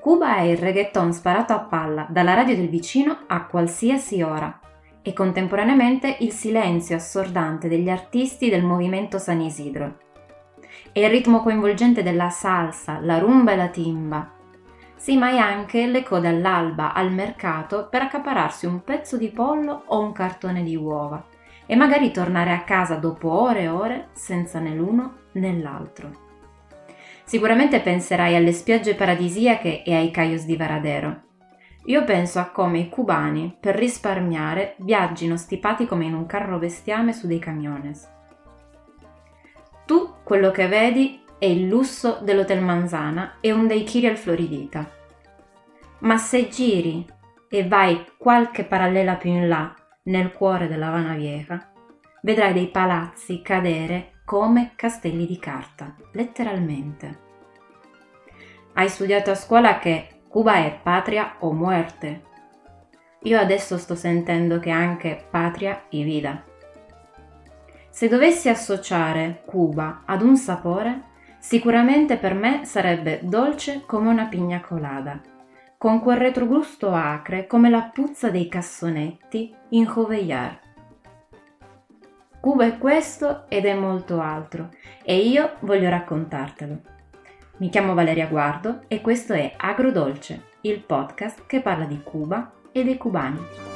Cuba è il reggaeton sparato a palla dalla radio del vicino a qualsiasi ora e contemporaneamente il silenzio assordante degli artisti del movimento San Isidro. È il ritmo coinvolgente della salsa, la rumba e la timba. Sì, ma è anche le code all'alba al mercato per accapararsi un pezzo di pollo o un cartone di uova e magari tornare a casa dopo ore e ore senza né l'uno né l'altro. Sicuramente penserai alle spiagge paradisiache e ai cayos di Varadero. Io penso a come i cubani, per risparmiare, viaggino stipati come in un carro bestiame su dei camiones. Tu quello che vedi è il lusso dell'Hotel Manzana e un daiquiri al Floridita. Ma se giri e vai qualche parallela più in là, nel cuore della Havana Vieja, vedrai dei palazzi cadere come castelli di carta, letteralmente. Hai studiato a scuola che Cuba è patria o muerte. Io adesso sto sentendo che anche patria e vida. Se dovessi associare Cuba ad un sapore, sicuramente per me sarebbe dolce come una pigna colada, con quel retrogusto acre come la puzza dei cassonetti in Joveillar. Cuba è questo ed è molto altro e io voglio raccontartelo. Mi chiamo Valeria Guardo e questo è Agrodolce, il podcast che parla di Cuba e dei cubani.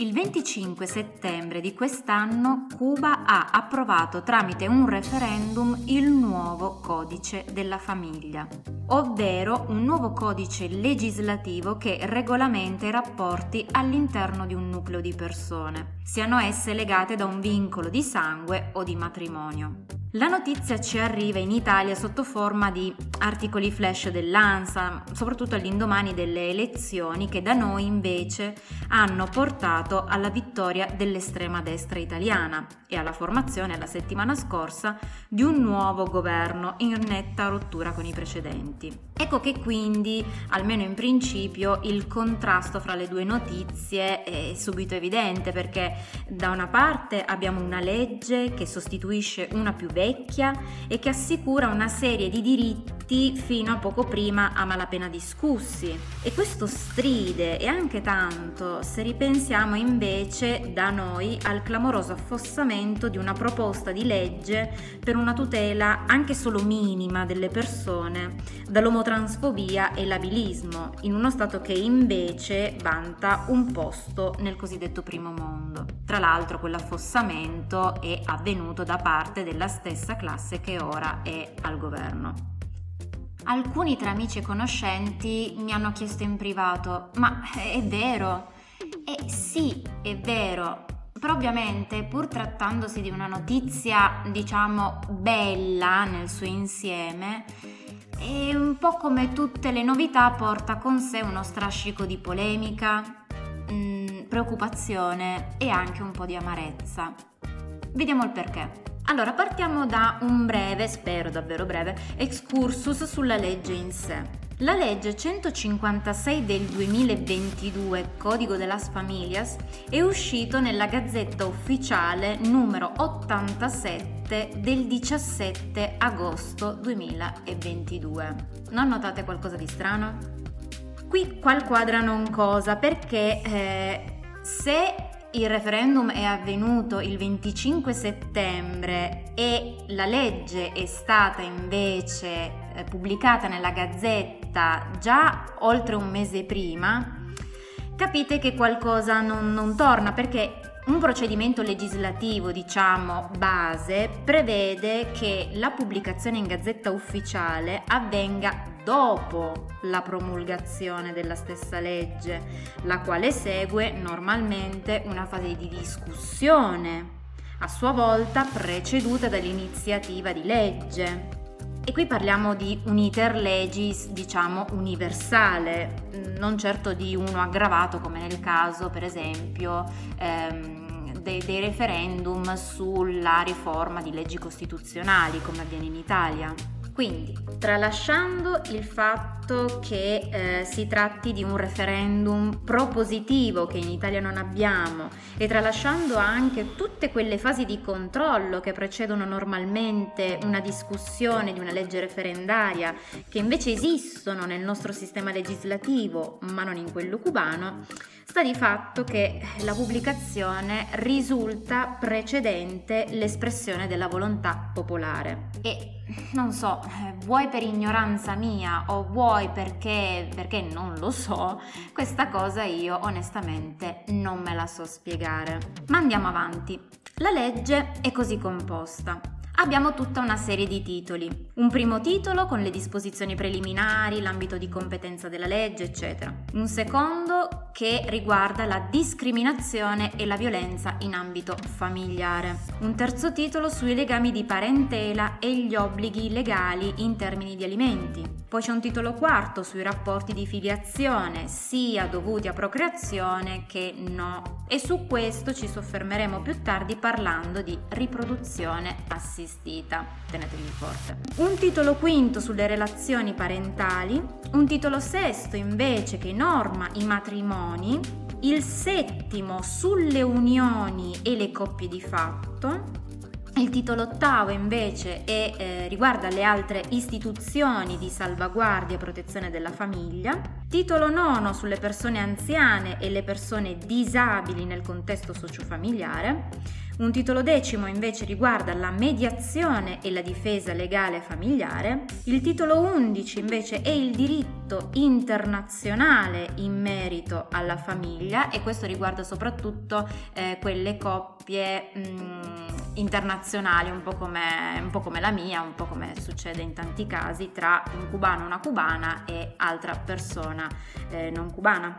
Il 25 settembre di quest'anno Cuba ha approvato tramite un referendum il nuovo codice della famiglia, ovvero un nuovo codice legislativo che regolamenta i rapporti all'interno di un nucleo di persone, siano esse legate da un vincolo di sangue o di matrimonio. La notizia ci arriva in Italia sotto forma di articoli flash dell'ANSA, soprattutto all'indomani delle elezioni che da noi invece hanno portato alla vittoria dell'estrema destra italiana e alla formazione la settimana scorsa di un nuovo governo in netta rottura con i precedenti. Ecco che quindi, almeno in principio, il contrasto fra le due notizie è subito evidente perché da una parte abbiamo una legge che sostituisce una più vecchia e che assicura una serie di diritti fino a poco prima a malapena discussi. E questo stride e anche tanto se ripensiamo invece da noi al clamoroso affossamento di una proposta di legge per una tutela anche solo minima delle persone dall'omotransfobia e l'abilismo, in uno Stato che invece vanta un posto nel cosiddetto primo mondo. Tra l'altro quell'affossamento è avvenuto da parte della stessa classe che ora è al governo. Alcuni tra amici e conoscenti mi hanno chiesto in privato, ma è vero? E sì, è vero, però ovviamente pur trattandosi di una notizia diciamo bella nel suo insieme, è un po' come tutte le novità porta con sé uno strascico di polemica, mh, mm, preoccupazione e anche un po' di amarezza. Vediamo il perché. Allora, partiamo da un breve, spero davvero breve, excursus sulla legge in sé. La legge 156 del 2022, Codigo de las Familias, è uscito nella Gazzetta Ufficiale numero 87 del 17 agosto 2022. Non notate qualcosa di strano? Qui qua quadrano un cosa perché eh, se il referendum è avvenuto il 25 settembre e la legge è stata invece eh, pubblicata nella Gazzetta già oltre un mese prima, capite che qualcosa non, non torna perché un procedimento legislativo, diciamo, base prevede che la pubblicazione in gazzetta ufficiale avvenga dopo la promulgazione della stessa legge, la quale segue normalmente una fase di discussione, a sua volta preceduta dall'iniziativa di legge. E qui parliamo di un iter legis, diciamo, universale, non certo di uno aggravato come nel caso, per esempio, ehm, dei, dei referendum sulla riforma di leggi costituzionali, come avviene in Italia. Quindi, tralasciando il fatto che eh, si tratti di un referendum propositivo che in Italia non abbiamo e tralasciando anche tutte quelle fasi di controllo che precedono normalmente una discussione di una legge referendaria, che invece esistono nel nostro sistema legislativo ma non in quello cubano, sta di fatto che la pubblicazione risulta precedente l'espressione della volontà popolare. E non so, eh, vuoi per ignoranza mia o vuoi perché, perché non lo so, questa cosa io onestamente non me la so spiegare. Ma andiamo avanti. La legge è così composta abbiamo tutta una serie di titoli. Un primo titolo con le disposizioni preliminari, l'ambito di competenza della legge, eccetera. Un secondo che riguarda la discriminazione e la violenza in ambito familiare. Un terzo titolo sui legami di parentela e gli obblighi legali in termini di alimenti. Poi c'è un titolo quarto sui rapporti di filiazione, sia dovuti a procreazione che no. E su questo ci soffermeremo più tardi parlando di riproduzione assistita. Tenetevi forte. Un titolo quinto sulle relazioni parentali, un titolo sesto invece che norma i matrimoni, il settimo sulle unioni e le coppie di fatto, il titolo ottavo invece è, eh, riguarda le altre istituzioni di salvaguardia e protezione della famiglia. Titolo nono sulle persone anziane e le persone disabili nel contesto sociofamiliare. Un titolo decimo invece riguarda la mediazione e la difesa legale familiare. Il titolo 11 invece è il diritto internazionale in merito alla famiglia e questo riguarda soprattutto eh, quelle coppie mh, mm, internazionali, un po, come, un po' come la mia, un po' come succede in tanti casi, tra un cubano, una cubana e altra persona eh, non cubana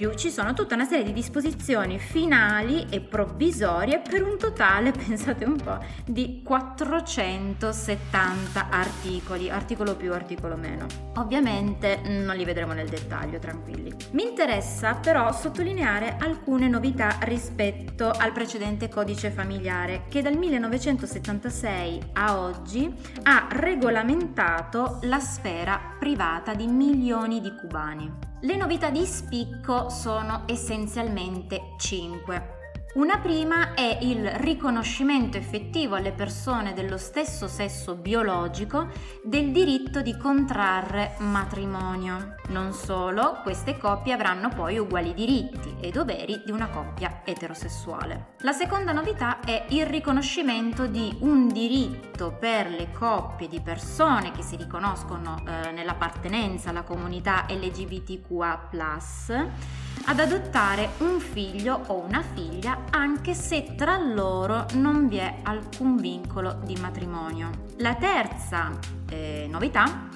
più ci sono tutta una serie di disposizioni finali e provvisorie per un totale, pensate un po', di 470 articoli, articolo più, articolo meno. Ovviamente non li vedremo nel dettaglio, tranquilli. Mi interessa però sottolineare alcune novità rispetto al precedente codice familiare che dal 1976 a oggi ha regolamentato la sfera privata di milioni di cubani. Le novità di spicco sono essenzialmente 5. Una prima è il riconoscimento effettivo alle persone dello stesso sesso biologico del diritto di contrarre matrimonio. Non solo, queste coppie avranno poi uguali diritti e doveri di una coppia eterosessuale. La seconda novità è il riconoscimento di un diritto per le coppie di persone che si riconoscono eh, nell'appartenenza alla comunità LGBTQA ad adottare un figlio o una figlia anche se tra loro non vi è alcun vincolo di matrimonio. La terza eh, novità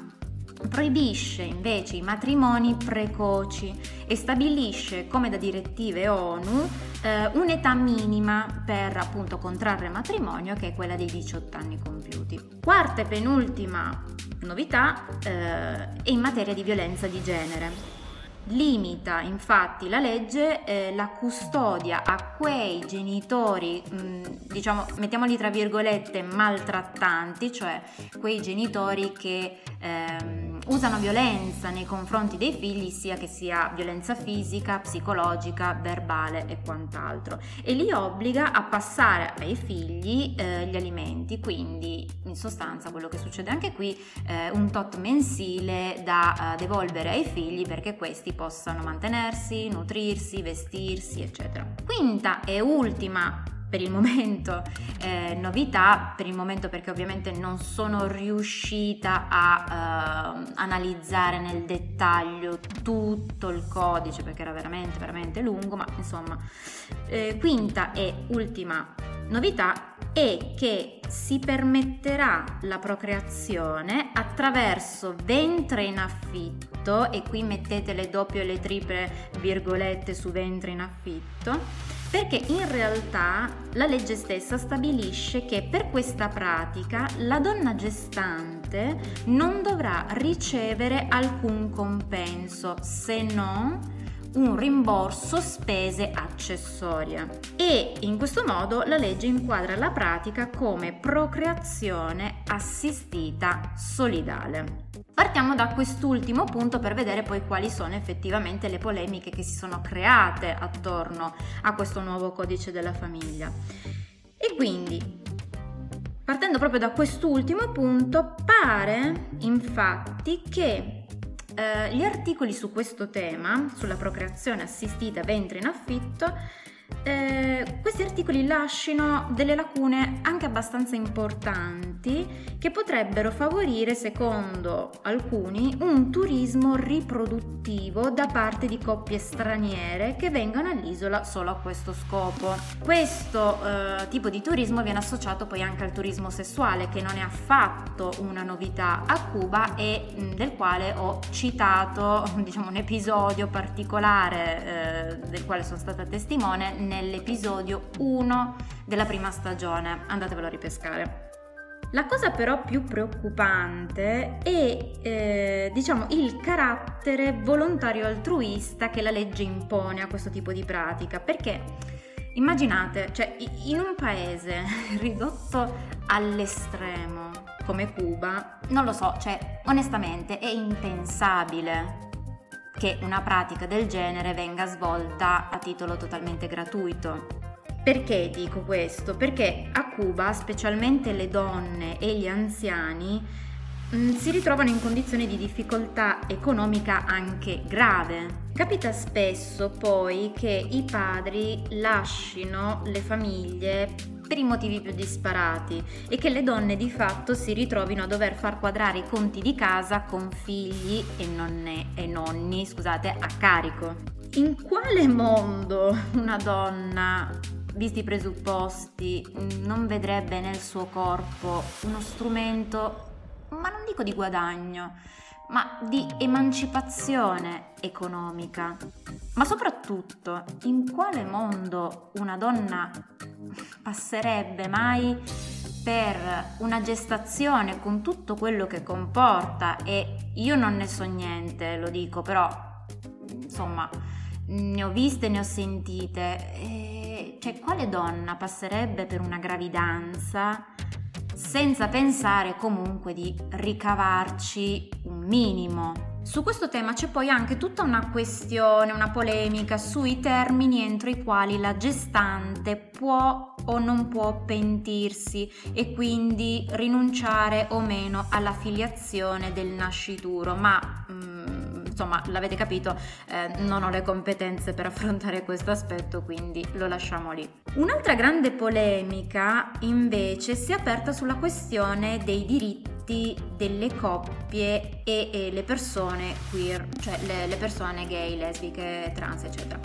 proibisce invece i matrimoni precoci e stabilisce come da direttive ONU eh, un'età minima per appunto contrarre matrimonio che è quella dei 18 anni compiuti. Quarta e penultima novità eh, è in materia di violenza di genere. Limita infatti la legge eh, la custodia a quei genitori, mh, mm, diciamo, mettiamoli tra virgolette, maltrattanti, cioè quei genitori che ehm, usano violenza nei confronti dei figli, sia che sia violenza fisica, psicologica, verbale e quant'altro, e li obbliga a passare ai figli eh, gli alimenti, quindi in sostanza quello che succede anche qui, eh, un tot mensile da uh, devolvere ai figli perché questi possano mantenersi, nutrirsi, vestirsi, eccetera. Quinta e ultima per il momento eh, novità, per il momento perché ovviamente non sono riuscita a eh, analizzare nel dettaglio tutto il codice perché era veramente veramente lungo, ma insomma, eh, quinta e ultima novità è che si permetterà la procreazione attraverso ventre in affitto e qui mettete le doppie e le triple virgolette su ventre in affitto perché in realtà la legge stessa stabilisce che per questa pratica la donna gestante non dovrà ricevere alcun compenso se non un rimborso spese accessorie e in questo modo la legge inquadra la pratica come procreazione assistita solidale. Partiamo da quest'ultimo punto per vedere poi quali sono effettivamente le polemiche che si sono create attorno a questo nuovo codice della famiglia. E quindi Partendo proprio da quest'ultimo punto, pare infatti che eh, gli articoli su questo tema, sulla procreazione assistita ventre in affitto, eh, questi articoli lasciano delle lacune anche abbastanza importanti che potrebbero favorire, secondo alcuni, un turismo riproduttivo da parte di coppie straniere che vengano all'isola solo a questo scopo. Questo eh, tipo di turismo viene associato poi anche al turismo sessuale, che non è affatto una novità a Cuba e mh, del quale ho citato diciamo, un episodio particolare eh, del quale sono stata testimone nell'episodio 1 della prima stagione. Andatevelo a ripescare. La cosa però più preoccupante è eh, diciamo il carattere volontario altruista che la legge impone a questo tipo di pratica, perché immaginate, cioè in un paese ridotto all'estremo come Cuba, non lo so, cioè onestamente è impensabile che una pratica del genere venga svolta a titolo totalmente gratuito. Perché dico questo? Perché a Cuba, specialmente le donne e gli anziani, mm, si ritrovano in condizioni di difficoltà economica anche grave. Capita spesso poi che i padri lasciano le famiglie per i motivi più disparati e che le donne di fatto si ritrovino a dover far quadrare i conti di casa con figli e, nonne, e nonni scusate, a carico. In quale mondo una donna visti i presupposti, non vedrebbe nel suo corpo uno strumento, ma non dico di guadagno, ma di emancipazione economica. Ma soprattutto, in quale mondo una donna passerebbe mai per una gestazione con tutto quello che comporta e io non ne so niente, lo dico, però insomma ne ho viste, ne ho sentite. E, cioè, quale donna passerebbe per una gravidanza senza pensare comunque di ricavarci un minimo? Su questo tema c'è poi anche tutta una questione, una polemica sui termini entro i quali la gestante può o non può pentirsi e quindi rinunciare o meno alla filiazione del nascituro, ma mm, insomma l'avete capito, eh, non ho le competenze per affrontare questo aspetto, quindi lo lasciamo lì. Un'altra grande polemica invece si è aperta sulla questione dei diritti diritti delle coppie e, e le persone queer, cioè le, le persone gay, lesbiche, trans, eccetera.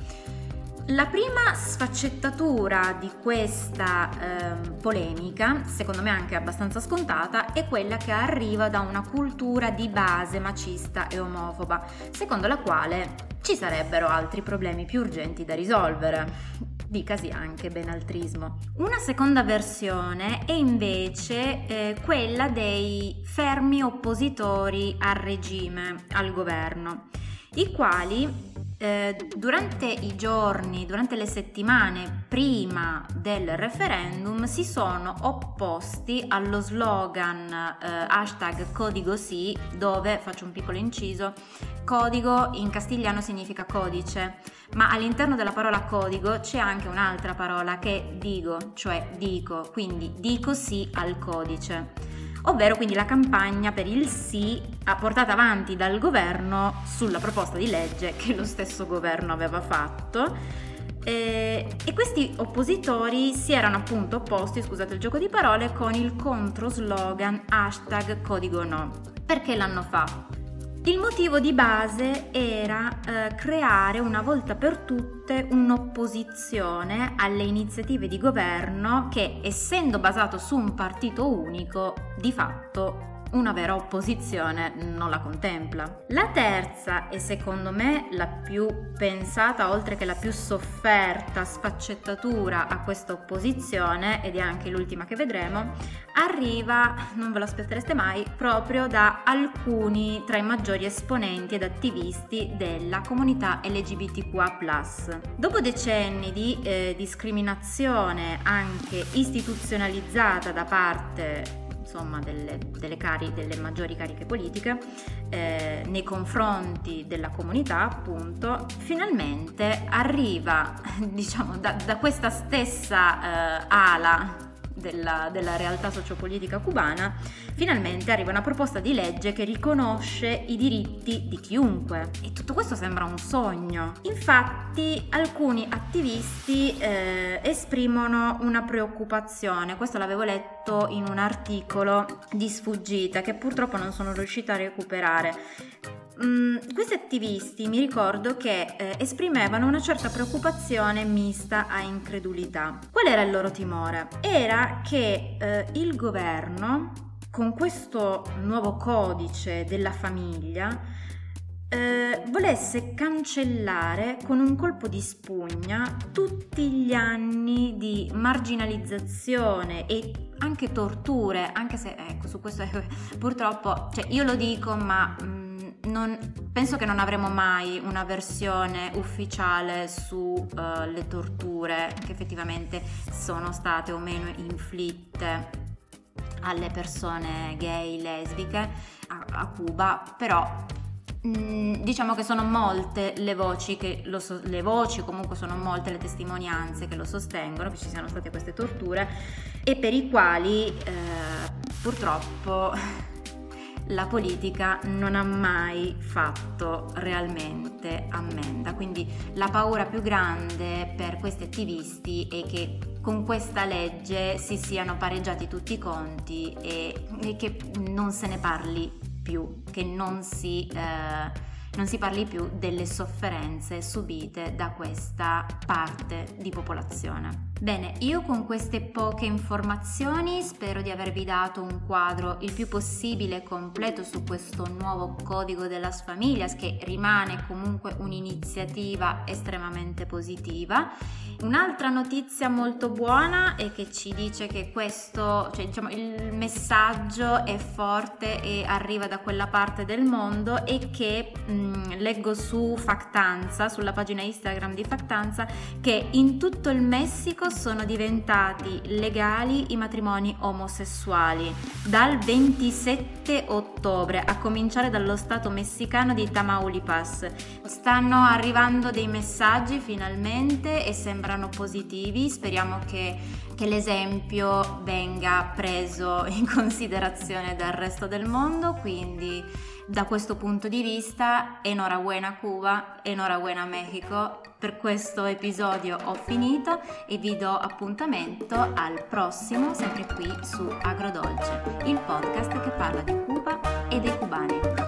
La prima sfaccettatura di questa eh, polemica, secondo me anche abbastanza scontata, è quella che arriva da una cultura di base macista e omofoba, secondo la quale ci sarebbero altri problemi più urgenti da risolvere dicasi anche benaltrismo. Una seconda versione è invece eh, quella dei fermi oppositori al regime, al governo, i quali eh, durante i giorni, durante le settimane prima del referendum si sono opposti allo slogan eh, hashtag codigo sì, dove, faccio un piccolo inciso, codigo in castigliano significa codice, ma all'interno della parola codigo c'è anche un'altra parola che è digo, cioè dico, quindi dico sì al codice ovvero quindi la campagna per il sì portata avanti dal governo sulla proposta di legge che lo stesso governo aveva fatto. E, e questi oppositori si erano appunto opposti, scusate il gioco di parole, con il contro slogan hashtag codigo no. Perché l'hanno fatto? Il motivo di base era eh, creare una volta per tutte un'opposizione alle iniziative di governo che, essendo basato su un partito unico, di fatto una vera opposizione non la contempla. La terza e secondo me la più pensata, oltre che la più sofferta sfaccettatura a questa opposizione, ed è anche l'ultima che vedremo, arriva, non ve lo aspettereste mai, proprio da alcuni tra i maggiori esponenti ed attivisti della comunità LGBTQA. Dopo decenni di eh, discriminazione anche istituzionalizzata da parte insomma, delle, delle, cari, delle, maggiori cariche politiche eh, nei confronti della comunità, appunto, finalmente arriva, diciamo, da, da questa stessa eh, ala della, della, realtà sociopolitica cubana, finalmente arriva una proposta di legge che riconosce i diritti di chiunque. E tutto questo sembra un sogno. Infatti alcuni attivisti eh, esprimono una preoccupazione, questo l'avevo letto in un articolo di sfuggita che purtroppo non sono riuscita a recuperare Mm, questi attivisti mi ricordo che eh, esprimevano una certa preoccupazione mista a incredulità. Qual era il loro timore? Era che eh, il governo, con questo nuovo codice della famiglia, eh, volesse cancellare con un colpo di spugna tutti gli anni di marginalizzazione e anche torture, anche se ecco su questo purtroppo, cioè io lo dico ma... Mm, non, penso che non avremo mai una versione ufficiale sulle uh, torture che effettivamente sono state o meno inflitte alle persone gay, lesbiche a, a Cuba, però mm, diciamo che sono molte le voci che lo so, le voci comunque sono molte le testimonianze che lo sostengono che ci siano state queste torture e per i quali eh, purtroppo la politica non ha mai fatto realmente ammenda. Quindi la paura più grande per questi attivisti è che con questa legge si siano pareggiati tutti i conti e, e che non se ne parli più, che non si... Eh, non si parli più delle sofferenze subite da questa parte di popolazione. Bene, io con queste poche informazioni spero di avervi dato un quadro il più possibile completo su questo nuovo codigo della Familias che rimane comunque un'iniziativa estremamente positiva. Un'altra notizia molto buona è che ci dice che questo, cioè diciamo il messaggio è forte e arriva da quella parte del mondo e che mh, leggo su Factanza, sulla pagina Instagram di Factanza, che in tutto il Messico sono diventati legali i matrimoni omosessuali. Dal 27 ottobre, a cominciare dallo stato messicano di Tamaulipas. Stanno arrivando dei messaggi finalmente e sembrano positivi, speriamo che, che l'esempio venga preso in considerazione dal resto del mondo, quindi da questo punto di vista, enhorabuena Cuba, enhorabuena Mexico. Per questo episodio ho finito e vi do appuntamento al prossimo, sempre qui su Agrodolce, il podcast che parla di Cuba e dei cubani.